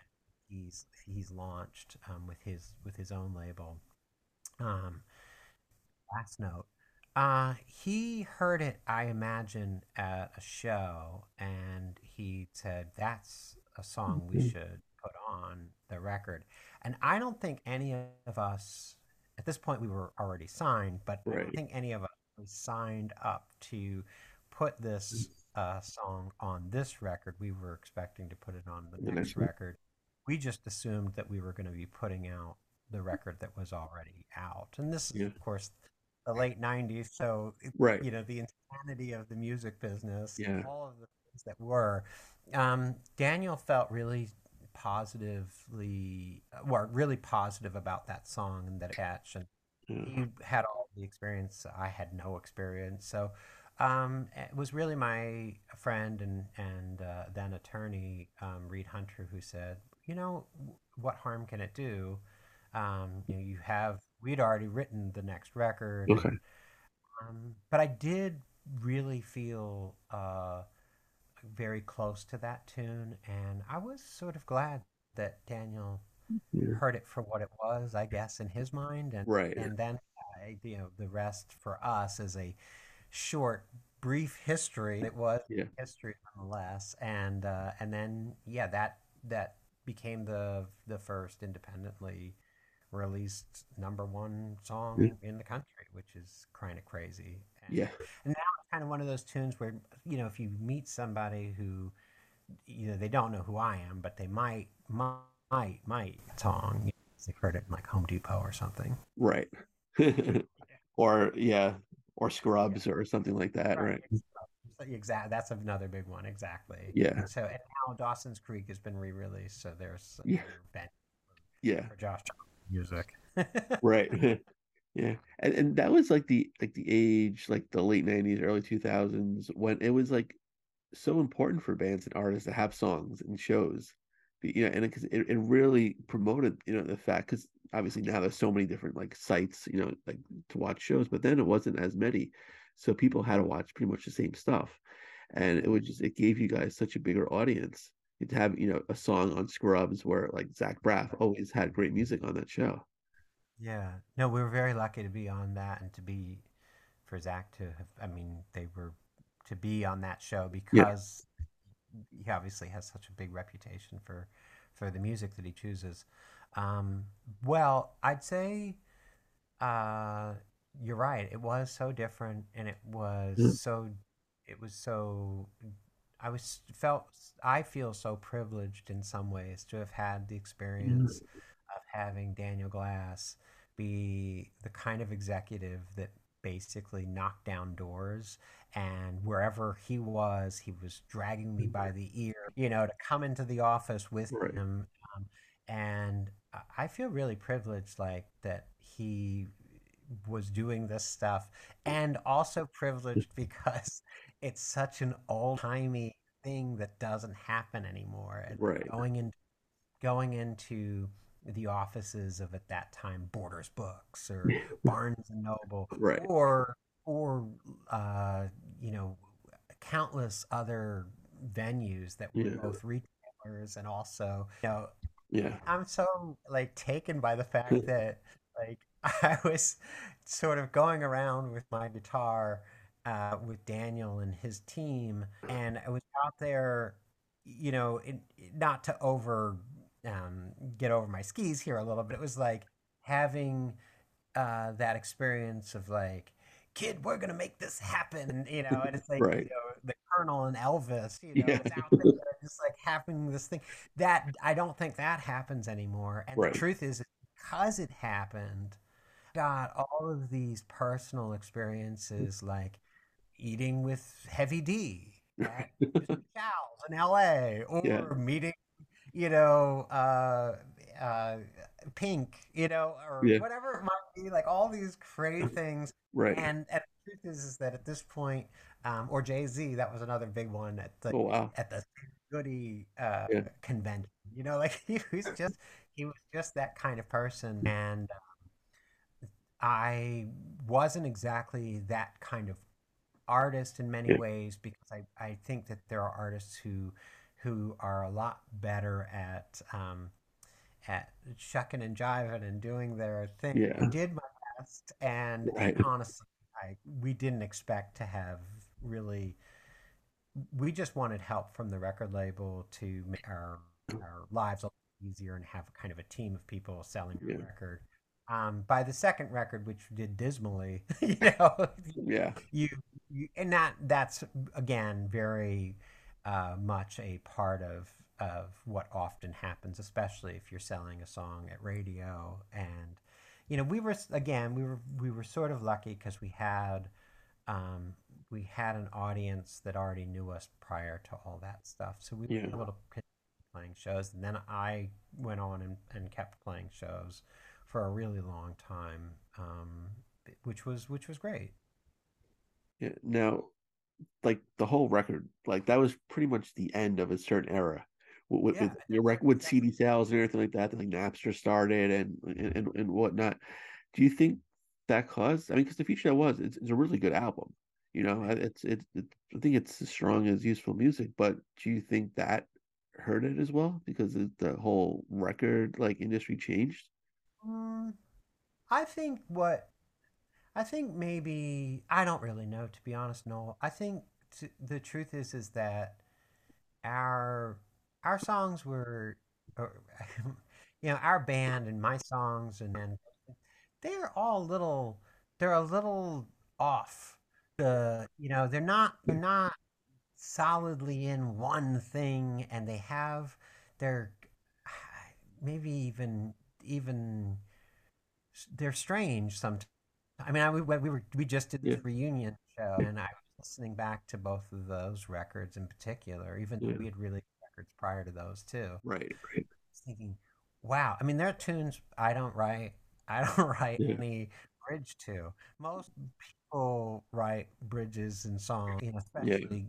he's he's launched um, with his with his own label. Um, Glassnote, uh, he heard it, I imagine, at a show, and he said that's a song we Mhm. should put on the record. And I don't think any of us at this point we were already signed, but I don't think any of us signed up to put this uh, song on this record. We were expecting to put it on the, The next next record. We just assumed that we were going to be putting out the record that was already out. And this is, of course, the late 90s. So, it- Right. you know, the insanity of the music business, Yeah. all of the things that were. Um, Daniel felt really positively, well, really positive about that song and that catch. And Yeah. he had all the experience. I had no experience. So um, it was really my friend and and uh, then attorney um, Reed Hunter who said, you know, what harm can it do? Um, you know, you have we'd already written the next record. Okay. Um, but I did really feel uh, very close to that tune, and I was sort of glad that Daniel Yeah. heard it for what it was, I guess, in his mind, and Right. and then uh, you know the rest for us is a short, brief history. It was Yeah. history nonetheless, and uh, and then yeah, that that became the the first independently released number one song Yeah. in the country, which is kind of crazy. And Yeah. And now it's kind of one of those tunes where you know if you meet somebody who you know they don't know who I am, but they might might might might song. You know, they've heard it in like Home Depot or something. Right. or yeah, or Scrubs or something like that. Right. Exactly. That's another big one. Exactly. Yeah. And so and now Dawson's Creek has been re-released, so there's Yeah. another Yeah. for Josh music. Right. yeah. And and that was like the like the age like the late 90s, early 2000s when it was like so important for bands and artists to have songs and shows. You know, and because it, it really promoted, you know, the fact because obviously now there's so many different like sites, you know, like to watch shows, but then it wasn't as many. So people had to watch pretty much the same stuff. And it was just it gave you guys such a bigger audience. To have, you know, a song on Scrubs where like Zach Braff always had great music on that show. Yeah. No, we were very lucky to be on that and to be for Zach to have I mean, they were to be on that show because he obviously has such a big reputation for for the music that he chooses. Um, well, I'd say uh, you're right. It was so different and it was Mm. so it was so I was felt I feel so privileged in some ways to have had the experience of having Daniel Glass be the kind of executive that basically knocked down doors and wherever he was he was dragging me by the ear you know to come into the office with Right. him um, and I- feel really privileged like that he was doing this stuff and also privileged because it's such an old-timey thing that doesn't happen anymore and Right. going in going into the offices of at that time Borders Books or Barnes and Noble, Right. or or uh, you know countless other venues that were Yeah. both retailers and also you know Yeah. I'm so like taken by the fact that like I was sort of going around with my guitar uh, with Daniel and his team, and I was out there, you know, in, not to over um, get over my skis here a little, but it was like having uh, that experience of like, kid, we're gonna make this happen, you know, and it's like Right. you know the Colonel and Elvis, you know, Yeah. out there just like having this thing that I don't think that happens anymore. And Right. the truth is, because it happened, got all of these personal experiences like eating with Heavy D at. In LA or Yeah. meeting, you know, uh, uh, Pink, you know, or Yeah. whatever it might be, like all these crazy things. Right. And, and the truth is, is that at this point, um, or Jay Z, that was another big one at the oh wow. at the Goody uh, Yeah. convention. You know, like he was just he was just that kind of person, and um, I wasn't exactly that kind of artist in many Yeah. ways because I, I think that there are artists who who are a lot better at um, at shucking and jiving and doing their thing. Yeah. I did my best, and, and Right. honestly, I we didn't expect to have really. We just wanted help from the record label to make our our lives a lot easier and have kind of a team of people selling our Yeah. record. Um, by the second record, which did dismally, you know, Yeah. you, you and that that's again very uh, much a part of of what often happens, especially if you're selling a song at radio. And you know, we were again we were we were sort of lucky because we had um, we had an audience that already knew us prior to all that stuff, so we Yeah. were able to continue playing shows. And then I went on and, and kept playing shows for a really long time, um, which was which was great. Yeah. Now, like the whole record, like that was pretty much the end of a certain era. With, Yeah, with your rec- with CD sales and everything like that, like Napster started and and, and, whatnot. Do you think that caused? I mean, because the future that was, it's, it's a really good album. You know, I- it's it's it, I think it's as strong as useful music. But do you think that hurt it as well because the whole record like industry changed? Mm, I think what I think maybe I don't really know to be honest. No, I think t- the truth is is that our our songs were, or, uh, you know, our band and my songs and, and they're all little they're a little off. The you know they're not they're hmm. not solidly in one thing, and they have they're maybe even even they're strange sometimes. I mean, I, we, we were we just did this Yeah. reunion show, and I was listening back to both of those records in particular, even though we had released records prior to those too. Right. Right. I was thinking, wow. I mean, there are tunes I don't write. I don't write any bridge to. Most people write bridges and songs, you know, especially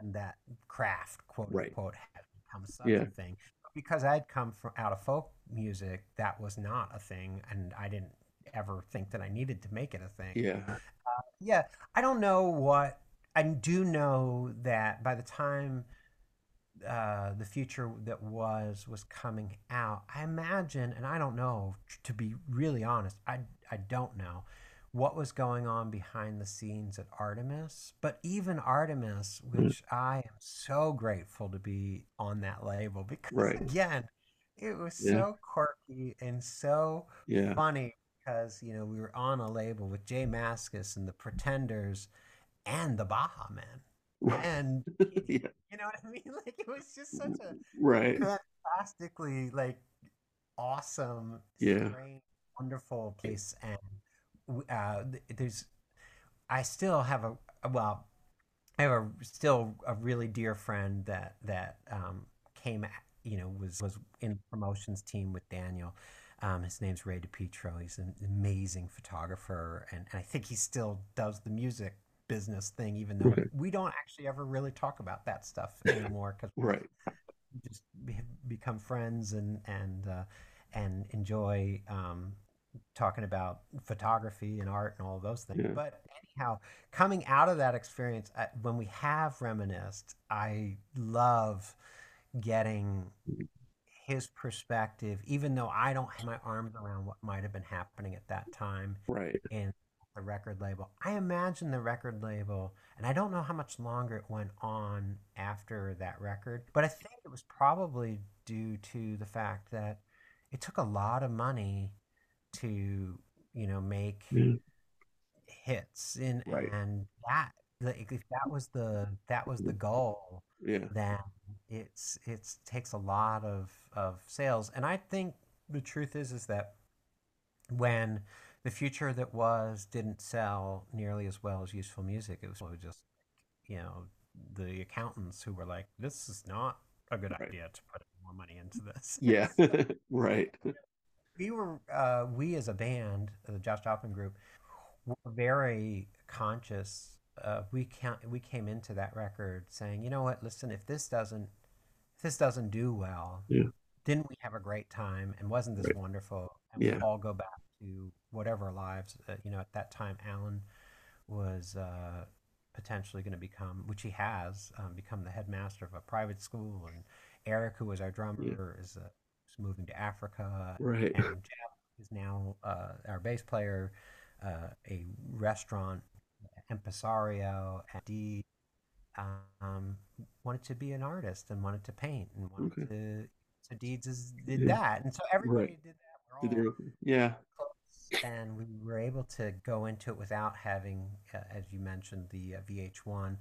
when that craft, quote Right. unquote, has become such Yeah. a thing. But because I'd come from out of folk music, that was not a thing, and I didn't ever think that I needed to make it a thing. Yeah. Yeah, I don't know what I do know that by the time uh, the future that was was coming out, I imagine, and I don't know to be really honest, I I don't know what was going on behind the scenes at Artemis. But even Artemis, which I am so grateful to be on that label because Right. again, it was Yeah. so quirky and so Yeah. funny because you know we were on a label with J Mascis and the Pretenders and the Baha Men, and yeah. you know what I mean? Like it was just such a Right. fantastically like awesome, Yeah. strange, wonderful place, and uh, there's I still have a well, I have a still a really dear friend that that um, came, you know, was was in promotions team with Daniel. Um, his name's Ray DePietro. He's an amazing photographer, and, and I think he still does the music business thing, even though Right. we don't actually ever really talk about that stuff anymore because Right. we just become friends and and uh, and enjoy um, talking about photography and art and all those things. Yeah. But anyhow, coming out of that experience, when we have reminisced, I love getting his perspective, even though I don't have my arms around what might have been happening at that time Right. in the record label. I imagine the record label, and I don't know how much longer it went on after that record, but I think it was probably due to the fact that it took a lot of money to, you know, make Yeah. hits in Right. and that like if that was the that was the mm. goal Yeah. then it's it's takes a lot of of sales and i think the truth is is that when the future that was didn't sell nearly as well as useful music it was just you know the accountants who were like this is not a good Right. idea to put more money into this Yeah. right. we were uh, we as a band the josh joplin group were very conscious uh, we can we came into that record saying you know what listen if this doesn't if this doesn't do well Yeah. didn't we have a great time and wasn't this Right. wonderful and Yeah. we all go back to whatever lives uh, you know at that time alan was uh, potentially going to become which he has um, become the headmaster of a private school and eric who was our drummer is, uh, is moving to africa Right. and Jeff is now uh, our bass player, uh, a restaurant impresario, and Dee um, wanted to be an artist and wanted to paint and wanted Okay. to. So Deeds is, did Yeah. that, and so everybody did that. Did they- Yeah. and we were able to go into it without having, uh, as you mentioned, the uh, VH1,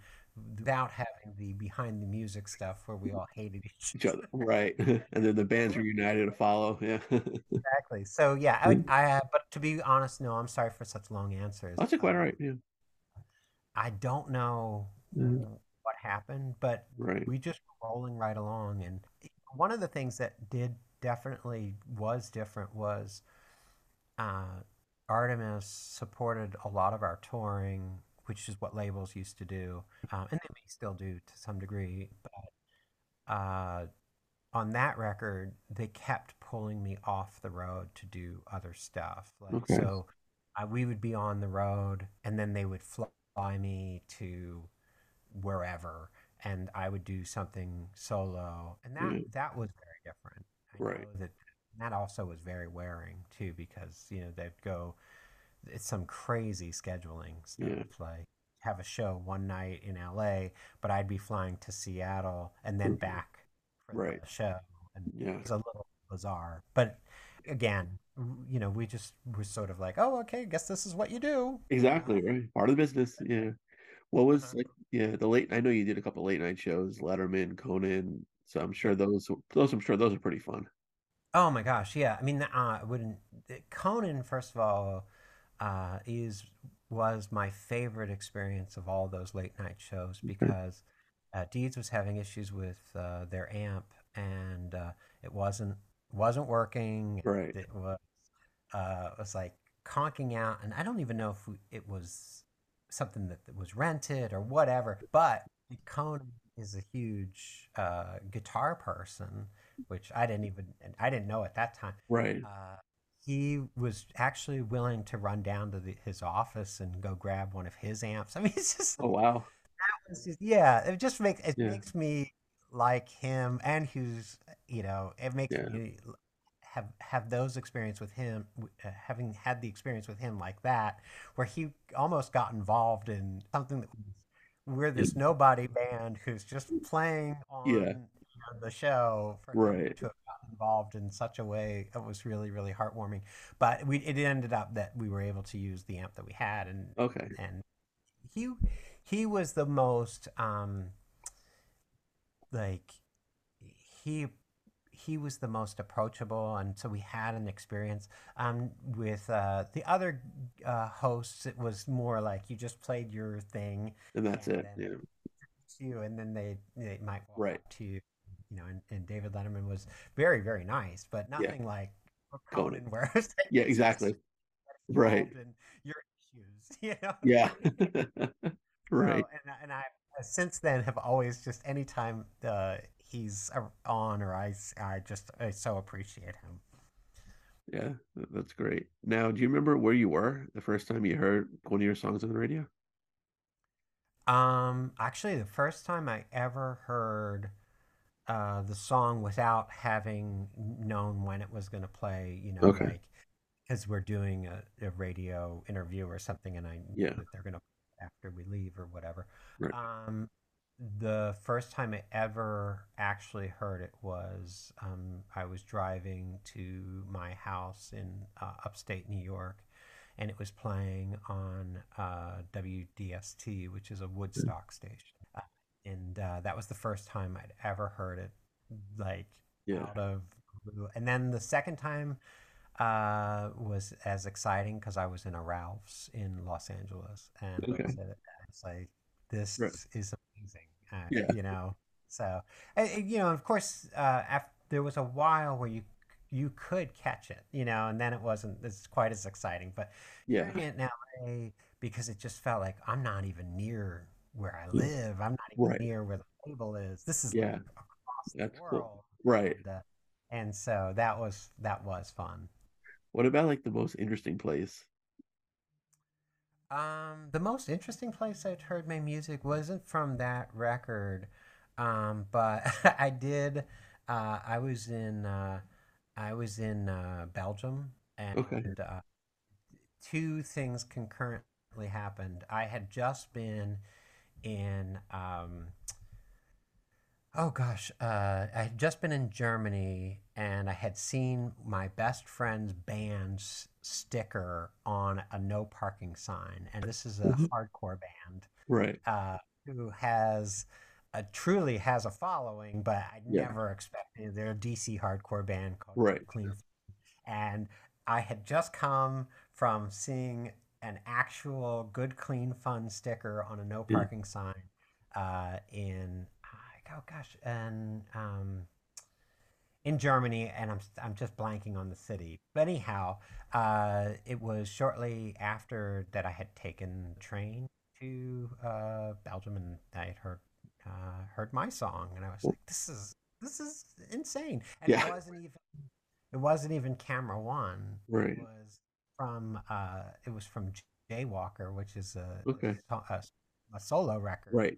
without having the behind the music stuff where we all hated each, Each other. Right. and then the bands were united to follow. Yeah. Exactly. So yeah, I, would, I uh, but to be honest, no, I'm sorry for such long answers. That's quite all right. Yeah. I don't know Mhm. what happened, but Right. we just were rolling right along. And one of the things that did definitely was different was uh, Artemis supported a lot of our touring, which is what labels used to do, um, and they may still do to some degree. But uh, on that record, they kept pulling me off the road to do other stuff. Like Okay. so, uh, we would be on the road, and then they would fly me to wherever, and I would do something solo, and that Yeah. that was very different. I Right. that that also was very wearing too, because you know they'd go, it's some crazy scheduling stuff. Yeah. Like have a show one night in LA, but I'd be flying to Seattle and then Mhm. back for Right. the show, and Yeah. it was a little bizarre. But again, you know, we just were sort of like, oh, okay, guess this is what you do. Exactly. Right. Part of the business. Yeah. What was Uh-huh. like? Yeah. The late. I know you did a couple late night shows, Letterman, Conan. So I'm sure those. Those. I'm sure those are pretty fun. Oh my gosh, yeah. I mean, uh, I wouldn't. Conan, first of all, uh, is was my favorite experience of all those late night shows because uh, Deeds was having issues with uh, their amp and uh, it wasn't wasn't working. Right. It was uh, it was like conking out, and I don't even know if we, it was something that, that was rented or whatever. But Conan is a huge uh, guitar person, which I didn't even I didn't know at that time. Right. Uh, he was actually willing to run down to the, his office and go grab one of his amps. I mean, it's just Oh wow. it's just- yeah, it just makes it Yeah. makes me like him and who's you know it makes Yeah. me have have those experience with him uh, having had the experience with him like that where he almost got involved in something that we're this nobody band who's just playing on Yeah. you know, the show for Right. to have gotten involved in such a way it was really really heartwarming but we it ended up that we were able to use the amp that we had and Okay. and he he was the most um like he he was the most approachable and so we had an experience um with uh the other uh hosts it was more like you just played your thing And that's and it. then Yeah. you and then they they might walk Right. to you you know and, and david letterman was very very nice but nothing like Conan. where Yeah. Exactly. Right. your issues you know Yeah. So, right. and, I- and I since then have always just anytime uh, he's on or I, I just I so appreciate him. Yeah, that's great. Now, do you remember where you were the first time you heard one of your songs on the radio? Um, actually, the first time I ever heard uh, the song without having known when it was going to play, you know, Okay. like because we're doing a, a radio interview or something, and I Yeah. that they're going to after we leave or whatever. Right. Um, the first time I ever actually heard it was um, I was driving to my house in uh, upstate New York, and it was playing on uh, WDST, which is a Woodstock station. Uh, and uh, that was the first time I'd ever heard it, like Yeah. out of. And then the second time uh, was as exciting because I was in a Ralph's in Los Angeles, and I Okay. was at it, it's like this Right. is amazing. Uh, Yeah. You know, so uh, you know, of course, uh, af- there was a while where you you could catch it, you know, and then it wasn't as quite as exciting. But Yeah. hearing it in LA because it just felt like I'm not even near where I live. I'm not even Right. near where the label is. This is Yeah. like across the That's cool. Right. And, uh, and so that was that was fun. What about like the most interesting place? Um, the most interesting place I'd heard my music wasn't from that record, um, but I did. Uh, I was in uh, I was in uh, Belgium, and Okay. uh, two things concurrently happened. I had just been in. Um, Oh gosh, uh, I had just been in Germany and I had seen my best friend's band's sticker on a no parking sign. And this is a Mhm. hardcore band Right. uh, who has a, truly has a following, but I Yeah. never expected. They're a DC hardcore band called Right. Clean. Fun. And I had just come from seeing an actual good, clean, fun sticker on a no parking sign uh, in oh gosh, and um, in Germany, and I'm I'm just blanking on the city. But anyhow, uh, it was shortly after that I had taken the train to uh, Belgium, and I had heard uh, heard my song, and I was like, "This is this is insane!" And Yeah. it wasn't even it wasn't even Camera One. Right. It was from uh, it was from Jaywalker, which is a Okay. a, a solo record Right.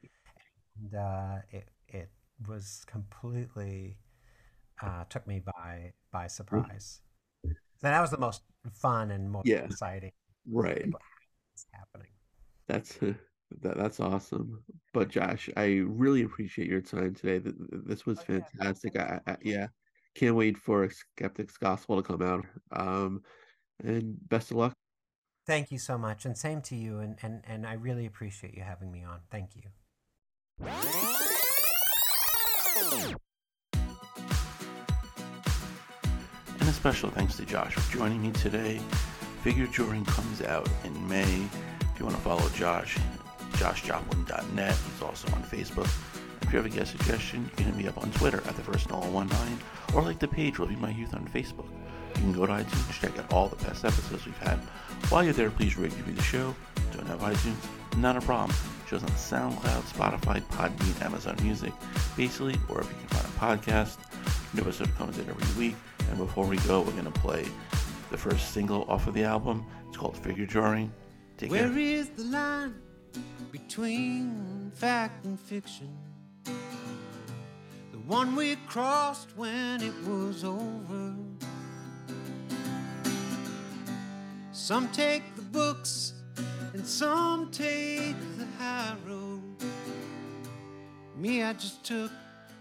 and uh, it it was completely uh, took me by by surprise. So that was the most fun and most Yeah. exciting Right. happening. That's that, that's awesome. But Josh, I really appreciate your time today. Th- th- This was Oh, fantastic. thanks I, I, yeah, can't wait for Skeptics Gospel to come out. Um, and best of luck. Thank you so much, and same to you. And, and and I really appreciate you having me on. Thank you. Special thanks to Josh for joining me today. Figure Drawing comes out in May. If you want to follow Josh, joshjoplin.net. He's also on Facebook. If you have a guest suggestion, you can hit me up on Twitter at the first 19 or like the page Living My Youth on Facebook. You can go to iTunes, check out all the past episodes we've had. While you're there, please rate and review the show. Don't have iTunes? Not a problem. Show's on SoundCloud, Spotify, Podbean, Amazon Music, basically wherever you can find a podcast. New episode comes in every week. And before we go, we're going to play the first single off of the album. It's called Figure Drawing. Take care. Where is the line between fact and fiction? The one we crossed when it was over. Some take the books and some take the high road. Me, I just took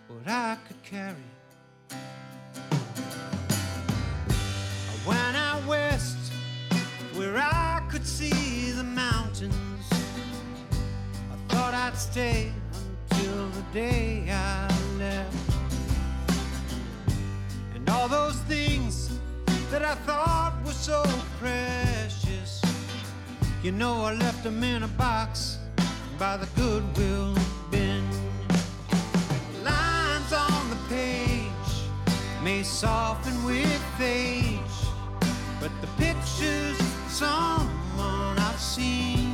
what I could carry. I could see the mountains. I thought I'd stay until the day I left. And all those things that I thought were so precious, you know, I left them in a box by the Goodwill bin. Lines on the page may soften with age, but the pictures someone I've seen.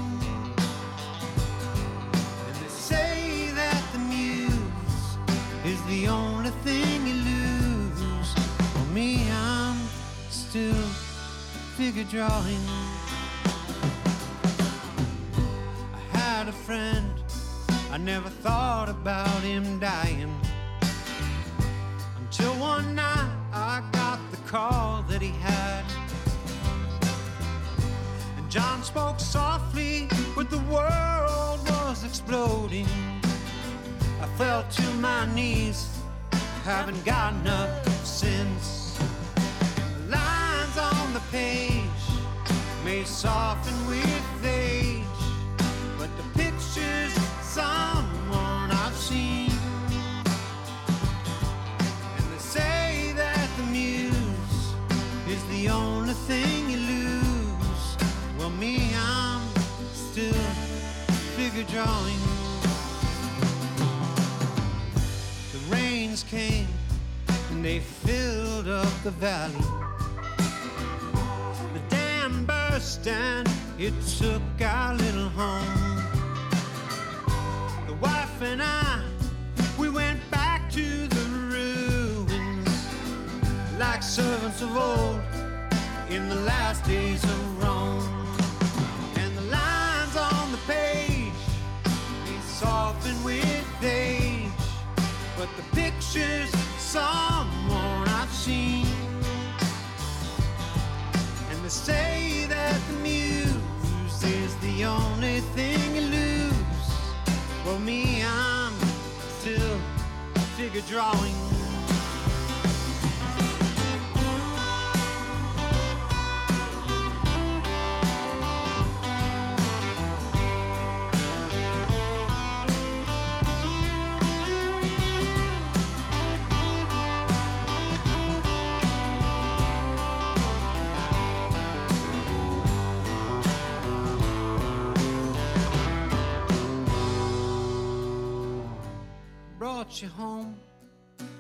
And they say that the muse is the only thing you lose. For me, I'm still figure drawing. I had a friend, I never thought about him dying. Until one night I got the call that he had. John spoke softly, but the world was exploding. I fell to my knees, haven't gotten up since. Lines on the page may soften with age, but the picture's someone figure drawing. The rains came and they filled up the valley. The dam burst and it took our little home. The wife and I, we went back to the ruins like servants of old in the last days of Rome. But the picture's someone I've seen. And they say that the muse is the only thing you lose. Well, me, I'm still figure drawing. You home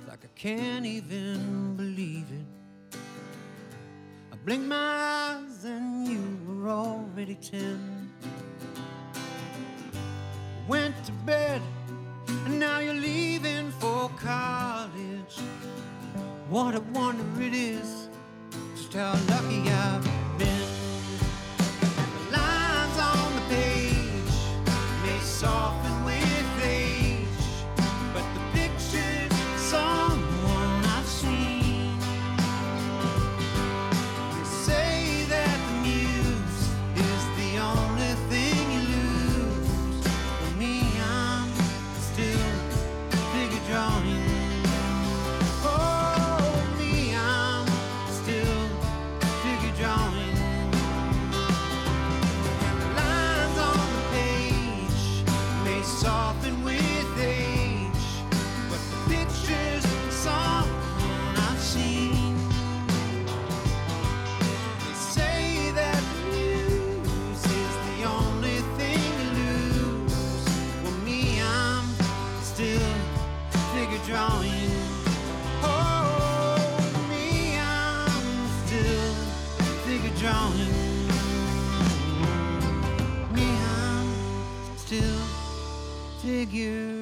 like I can't even believe it. I blinked my eyes and you were already ten. Went to bed and now you're leaving for college. What a wonder it is, just how lucky I've been. Figure